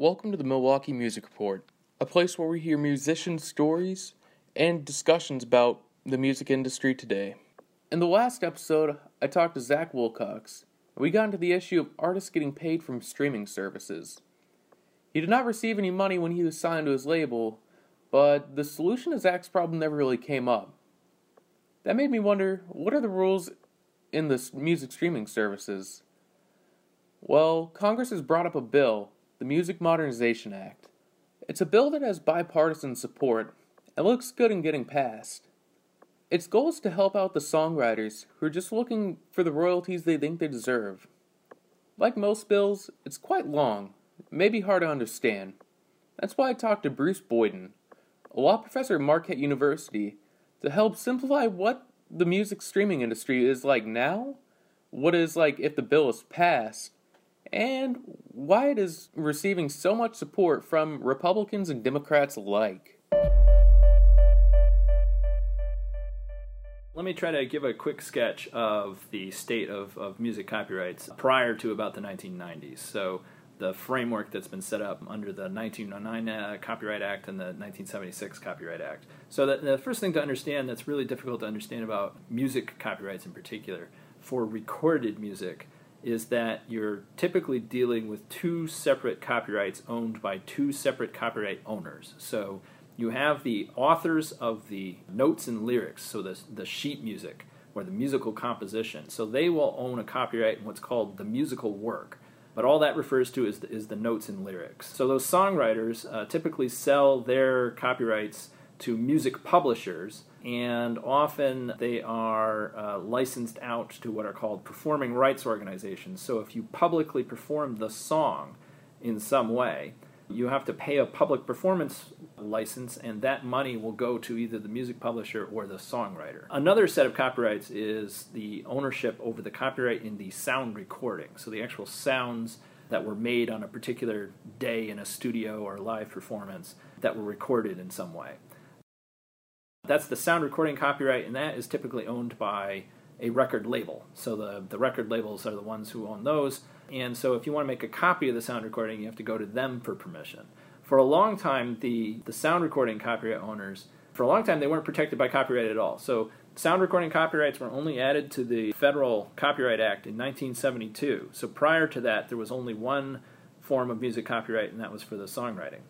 Welcome to the Milwaukee Music Report, a place where we hear musicians' stories and discussions about the music industry today. In the last episode, I talked to Zach Wilcox, we got into the issue of artists getting paid from streaming services. He did not receive any money when he was signed to his label, but the solution to Zach's problem never really came up. That made me wonder what are the rules in the music streaming services? Well, Congress has brought up a bill, the Music Modernization Act. It's a bill that has bipartisan support and looks good in getting passed. Its goal is to help out the songwriters who are just looking for the royalties they think they deserve. Like most bills, it's quite long, maybe hard to understand. That's why I talked to Bruce Boyden, a law professor at Marquette University, to help simplify what the music streaming industry is like now, what it is like if the bill is passed, and why it is receiving so much support from Republicans and Democrats alike. Let me try to give a quick sketch of the state of, of music copyrights prior to about the 1990s. So, the framework that's been set up under the 1909 uh, Copyright Act and the 1976 Copyright Act. So, the first thing to understand that's really difficult to understand about music copyrights in particular for recorded music is that you're typically dealing with two separate copyrights owned by two separate copyright owners. So, you have the authors of the notes and lyrics, so the, the sheet music or the musical composition. So they will own a copyright in what's called the musical work. But all that refers to is the, is the notes and lyrics. So those songwriters uh, typically sell their copyrights to music publishers, and often they are uh, licensed out to what are called performing rights organizations. So if you publicly perform the song in some way, you have to pay a public performance license, and that money will go to either the music publisher or the songwriter. Another set of copyrights is the ownership over the copyright in the sound recording. So the actual sounds that were made on a particular day in a studio or live performance that were recorded in some way. That's the sound recording copyright, and that is typically owned by a record label. So the, the record labels are the ones who own those. And so if you want to make a copy of the sound recording, you have to go to them for permission. For a long time, the, the sound recording copyright owners, for a long time, they weren't protected by copyright at all. So sound recording copyrights were only added to the Federal Copyright Act in 1972. So prior to that, there was only one form of music copyright, and that was for the songwriting.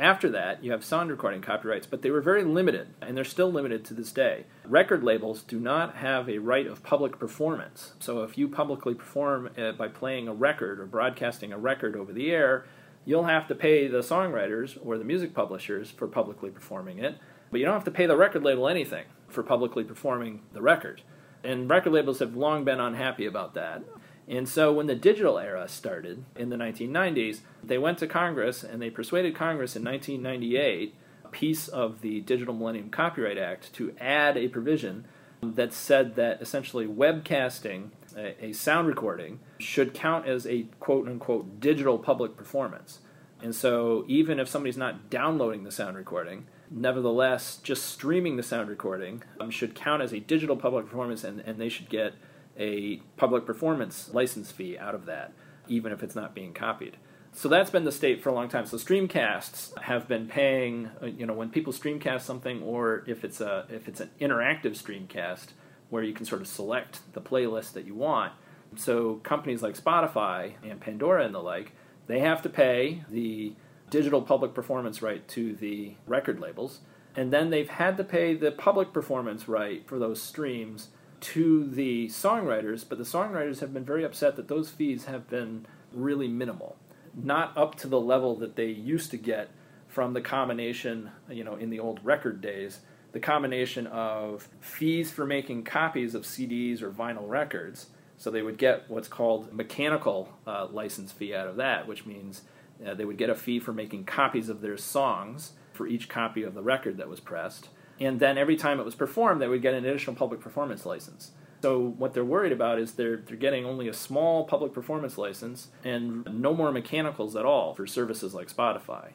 After that, you have sound recording copyrights, but they were very limited, and they're still limited to this day. Record labels do not have a right of public performance. So if you publicly perform uh, by playing a record or broadcasting a record over the air, you'll have to pay the songwriters or the music publishers for publicly performing it, but you don't have to pay the record label anything for publicly performing the record. And record labels have long been unhappy about that. And so when the digital era started in the 1990s, they went to Congress and they persuaded Congress in 1998, a piece of the Digital Millennium Copyright Act, to add a provision that said that essentially webcasting a, sound recording should count as a quote unquote digital public performance. And so even if somebody's not downloading the sound recording, nevertheless, just streaming the sound recording um, should count as a digital public performance and, and they should get a public performance license fee out of that, even if it's not being copied. So that's been the state for a long time. So streamcasts have been paying, uh, you know, when people streamcast something, or if it's a if it's an interactive streamcast where you can sort of select the playlist that you want. So companies like Spotify and Pandora and the like, they have to pay the digital public performance right to the record labels, and then they've had to pay the public performance right for those streams to the songwriters, but the songwriters have been very upset that those fees have been really minimal, not up to the level that they used to get from the combination, you know, in the old record days, the combination of fees for making copies of CDs or vinyl records. So they would get what's called mechanical uh, license fee out of that, which means uh, they would get a fee for making copies of their songs for each copy of the record that was pressed and then every time it was performed, they would get an additional public performance license. So what they're worried about is they're they're getting only a small public performance license and no more mechanicals at all for services like Spotify.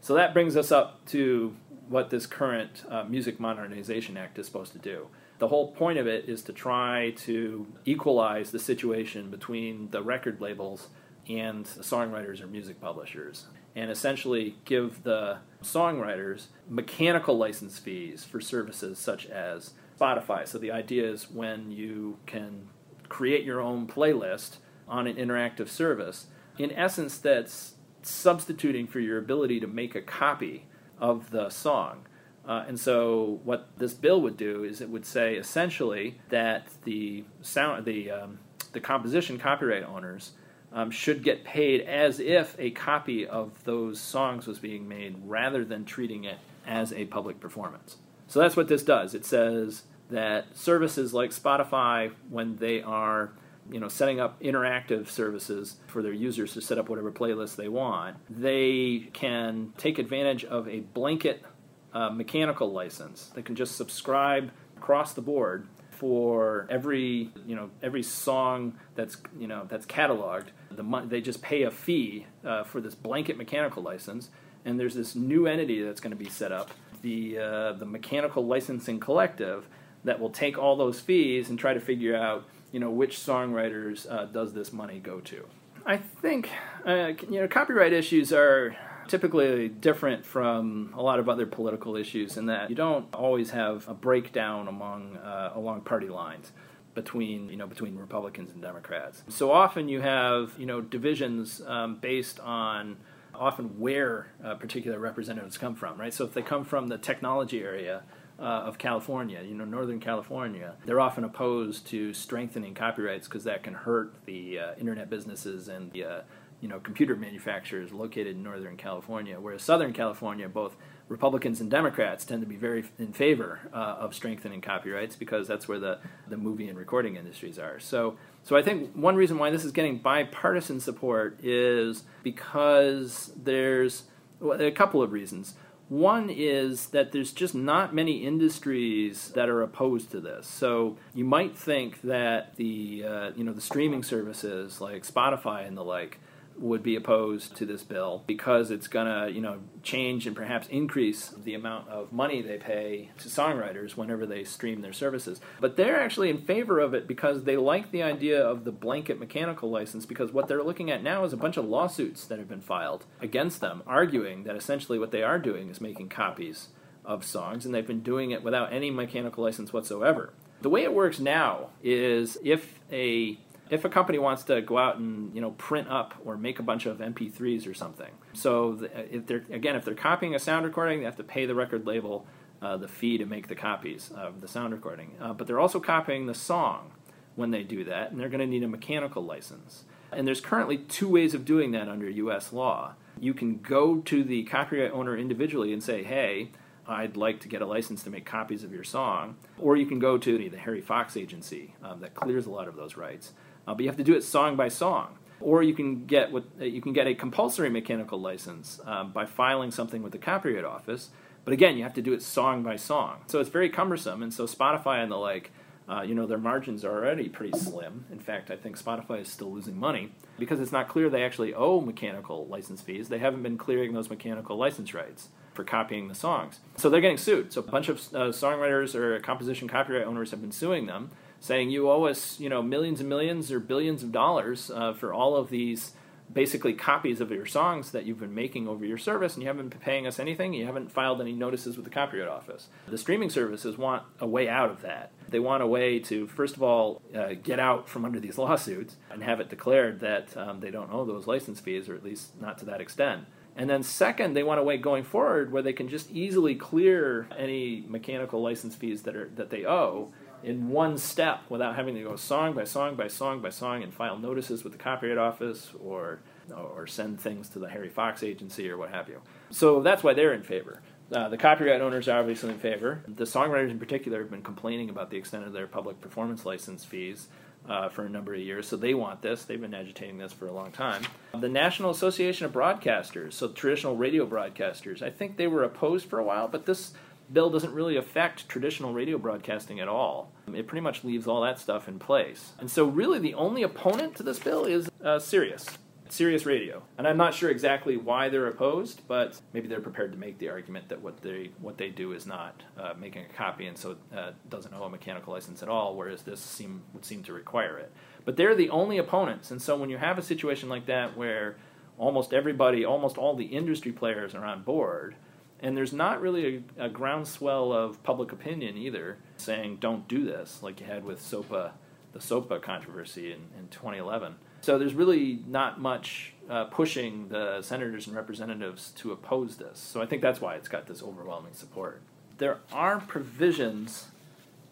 So that brings us up to what this current uh, Music Modernization Act is supposed to do. The whole point of it is to try to equalize the situation between the record labels and the songwriters or music publishers, and essentially give the songwriters mechanical license fees for services such as Spotify. So the idea is when you can create your own playlist on an interactive service, in essence, that's substituting for your ability to make a copy of the song. Uh, and so, what this bill would do is it would say essentially that the sound, the um, the composition copyright owners um, should get paid as if a copy of those songs was being made, rather than treating it as a public performance. So that's what this does. It says that services like Spotify, when they are you know setting up interactive services for their users to set up whatever playlist they want, they can take advantage of a blanket uh, mechanical license. They can just subscribe across the board for every you know every song that's you know that's cataloged. The they just pay a fee uh, for this blanket mechanical license, and there's this new entity that's going to be set up, the uh, the mechanical licensing collective, that will take all those fees and try to figure out you know which songwriters uh, does this money go to. I think uh, you know copyright issues are typically different from a lot of other political issues in that you don't always have a breakdown among uh, along party lines between you know between Republicans and Democrats. So often you have you know divisions um, based on often where uh, particular representatives come from, right? So if they come from the technology area. Uh, of California, you know, Northern California, they're often opposed to strengthening copyrights because that can hurt the uh, internet businesses and the uh, you know computer manufacturers located in Northern California, whereas Southern California, both Republicans and Democrats tend to be very in favor uh, of strengthening copyrights because that's where the, the movie and recording industries are. So, so I think one reason why this is getting bipartisan support is because there's well, a couple of reasons. One is that there's just not many industries that are opposed to this. So you might think that the uh, you know the streaming services like Spotify and the like would be opposed to this bill because it's going to, you know, change and perhaps increase the amount of money they pay to songwriters whenever they stream their services. But they're actually in favor of it because they like the idea of the blanket mechanical license because what they're looking at now is a bunch of lawsuits that have been filed against them arguing that essentially what they are doing is making copies of songs and they've been doing it without any mechanical license whatsoever. The way it works now is if a if a company wants to go out and you know print up or make a bunch of MP3s or something, so if they're again if they're copying a sound recording, they have to pay the record label uh, the fee to make the copies of the sound recording. Uh, but they're also copying the song when they do that, and they're going to need a mechanical license. And there's currently two ways of doing that under U.S. law. You can go to the copyright owner individually and say, "Hey." I'd like to get a license to make copies of your song. Or you can go to the, Harry Fox Agency um, that clears a lot of those rights uh, but you have to do it song by song. Or you can get what uh, you can get a compulsory mechanical license um, by filing something with the Copyright Office. But again, you have to do it song by song. So it's very cumbersome. And so Spotify and the like, uh, you know, their margins are already pretty slim. In fact, I think Spotify is still losing money because it's not clear they actually owe mechanical license fees. They haven't been clearing those mechanical license rights for copying the songs. So they're getting sued. So a bunch of uh, songwriters or composition copyright owners have been suing them saying you owe us, you know, millions and millions or billions of dollars uh, for all of these basically copies of your songs that you've been making over your service and you haven't been paying us anything. You haven't filed any notices with the copyright office. The streaming services want a way out of that. They want a way to first of all uh, get out from under these lawsuits and have it declared that um, they don't owe those license fees or at least not to that extent. And then second they want a way going forward where they can just easily clear any mechanical license fees that are that they owe in one step without having to go song by song by song by song and file notices with the Copyright Office or or send things to the Harry Fox agency or what have you. So that's why they're in favor. Uh, the copyright owners are obviously in favor. The songwriters, in particular, have been complaining about the extent of their public performance license fees uh, for a number of years, so they want this. They've been agitating this for a long time. The National Association of Broadcasters, so traditional radio broadcasters, I think they were opposed for a while, but this bill doesn't really affect traditional radio broadcasting at all. It pretty much leaves all that stuff in place. And so, really, the only opponent to this bill is uh, Sirius. Sirius Radio. And I'm not sure exactly why they're opposed, but maybe they're prepared to make the argument that what they what they do is not uh, making a copy and so uh, doesn't owe a mechanical license at all, whereas this seem would seem to require it. But they're the only opponents, and so when you have a situation like that where almost everybody, almost all the industry players are on board, and there's not really a, a groundswell of public opinion either saying don't do this, like you had with SOPA, the SOPA controversy in, in 2011 so there's really not much uh, pushing the senators and representatives to oppose this. So I think that's why it's got this overwhelming support. There are provisions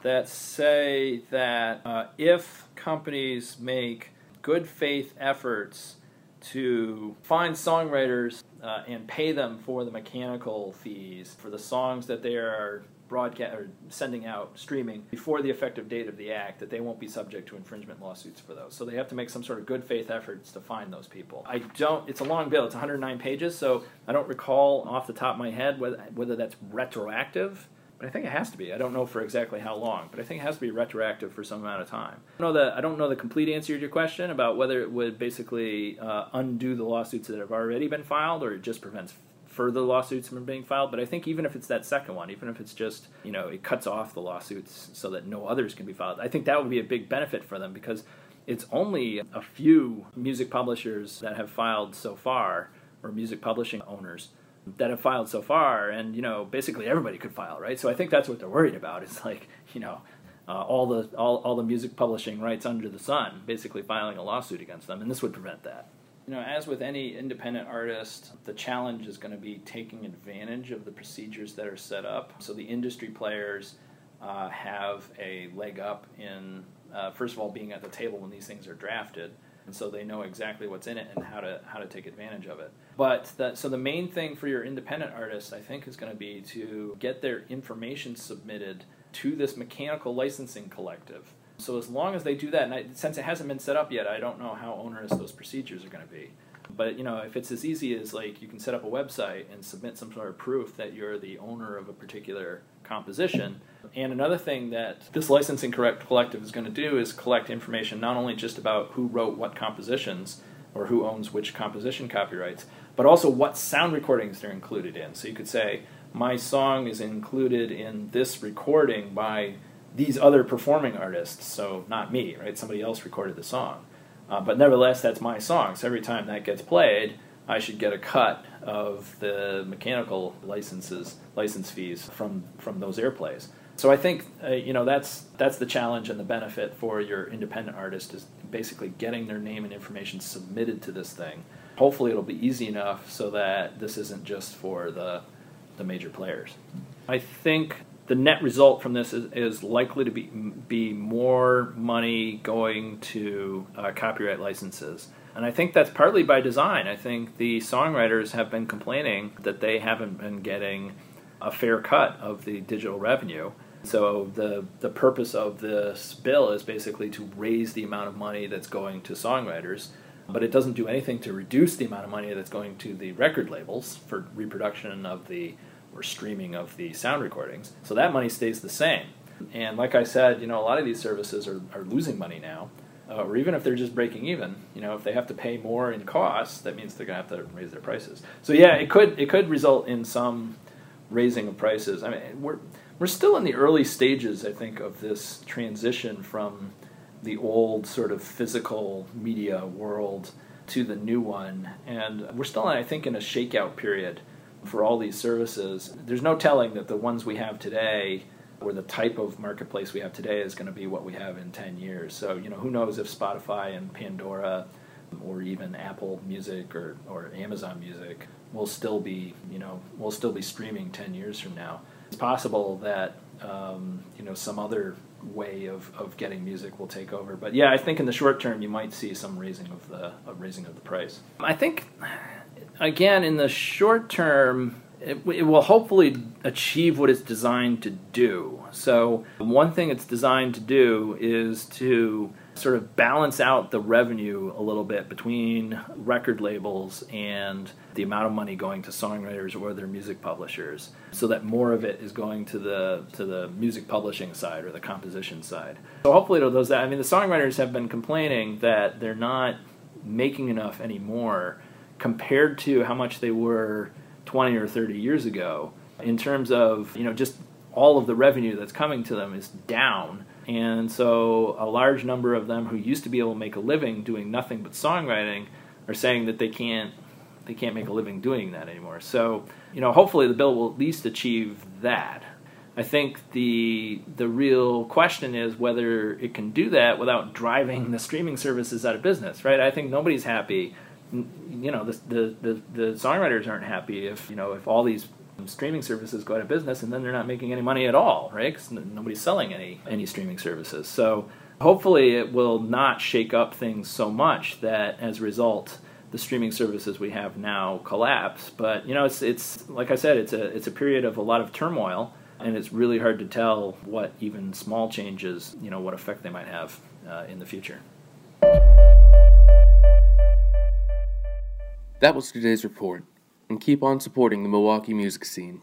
that say that uh, if companies make good faith efforts to find songwriters uh, and pay them for the mechanical fees for the songs that they are broadcast or sending out streaming before the effective date of the act that they won't be subject to infringement lawsuits for those. So they have to make some sort of good faith efforts to find those people. I don't. It's a long bill. It's 109 pages, so I don't recall off the top of my head whether whether that's retroactive. But I think it has to be. I don't know for exactly how long, but I think it has to be retroactive for some amount of time. I don't know the I don't know the complete answer to your question about whether it would basically uh, undo the lawsuits that have already been filed, or it just prevents further lawsuits from being filed. But I think even if it's that second one, even if it's just you know it cuts off the lawsuits so that no others can be filed, I think that would be a big benefit for them because it's only a few music publishers that have filed so far, or music publishing owners that have filed so far, and you know basically everybody could file, right? So I think that's what they're worried about. Is like you know. Uh, all the all, all the music publishing rights under the sun, basically filing a lawsuit against them, and this would prevent that. You know, as with any independent artist, the challenge is going to be taking advantage of the procedures that are set up. So the industry players uh, have a leg up in, uh, first of all, being at the table when these things are drafted, and so they know exactly what's in it and how to how to take advantage of it. But the, so the main thing for your independent artists, I think, is going to be to get their information submitted to this mechanical licensing collective so as long as they do that, and I, since it hasn't been set up yet, I don't know how onerous those procedures are going to be. But you know, if it's as easy as like you can set up a website and submit some sort of proof that you're the owner of a particular composition. And another thing that this licensing correct collective is going to do is collect information not only just about who wrote what compositions or who owns which composition copyrights, but also what sound recordings they're included in. So you could say, my song is included in this recording by these other performing artists, so not me, right? Somebody else recorded the song. Uh, but nevertheless, that's my song. So every time that gets played, I should get a cut of the mechanical licenses, license fees from from those airplays. So I think uh, you know that's that's the challenge and the benefit for your independent artist is basically getting their name and information submitted to this thing. Hopefully, it'll be easy enough so that this isn't just for the the major players. I think the net result from this is, is likely to be be more money going to uh, copyright licenses. And I think that's partly by design. I think the songwriters have been complaining that they haven't been getting a fair cut of the digital revenue. So the the purpose of this bill is basically to raise the amount of money that's going to songwriters, but it doesn't do anything to reduce the amount of money that's going to the record labels for reproduction of the or streaming of the sound recordings. So that money stays the same. And like I said, you know, a lot of these services are, are losing money now. Uh, or even if they're just breaking even, you know, if they have to pay more in costs, that means they're going to have to raise their prices. So yeah, it could it could result in some raising of prices. I mean, we're we're still in the early stages, I think, of this transition from the old sort of physical media world to the new one, and we're still, I think, in a shakeout period for all these services, there's no telling that the ones we have today or the type of marketplace we have today is going to be what we have in 10 years. So, you know, who knows if Spotify and Pandora or even Apple Music or, or Amazon Music will still be, you know, will still be streaming 10 years from now. It's possible that, um, you know, some other way of, of getting music will take over. But yeah, I think in the short term you might see some raising of the of raising of the price. I think again, in the short term, it, it, will hopefully achieve what it's designed to do. So, one thing it's designed to do is to sort of balance out the revenue a little bit between record labels and the amount of money going to songwriters or their music publishers so that more of it is going to the to the music publishing side or the composition side. So hopefully it'll do that. I mean the songwriters have been complaining that they're not making enough anymore compared to how much they were 20 or 30 years ago in terms of you know just all of the revenue that's coming to them is down and so a large number of them who used to be able to make a living doing nothing but songwriting are saying that they can't they can't make a living doing that anymore so you know hopefully the bill will at least achieve that I think the the real question is whether it can do that without driving the streaming services out of business, right? I think nobody's happy. You know, the the the, the songwriters aren't happy if you know if all these streaming services go out of business and then they're not making any money at all, right? Because nobody's selling any any streaming services. So hopefully, it will not shake up things so much that as a result the streaming services we have now collapse. But you know, it's it's like I said, it's a it's a period of a lot of turmoil and it's really hard to tell what even small changes, you know, what effect they might have uh, in the future. That was today's report, and keep on supporting the Milwaukee music scene.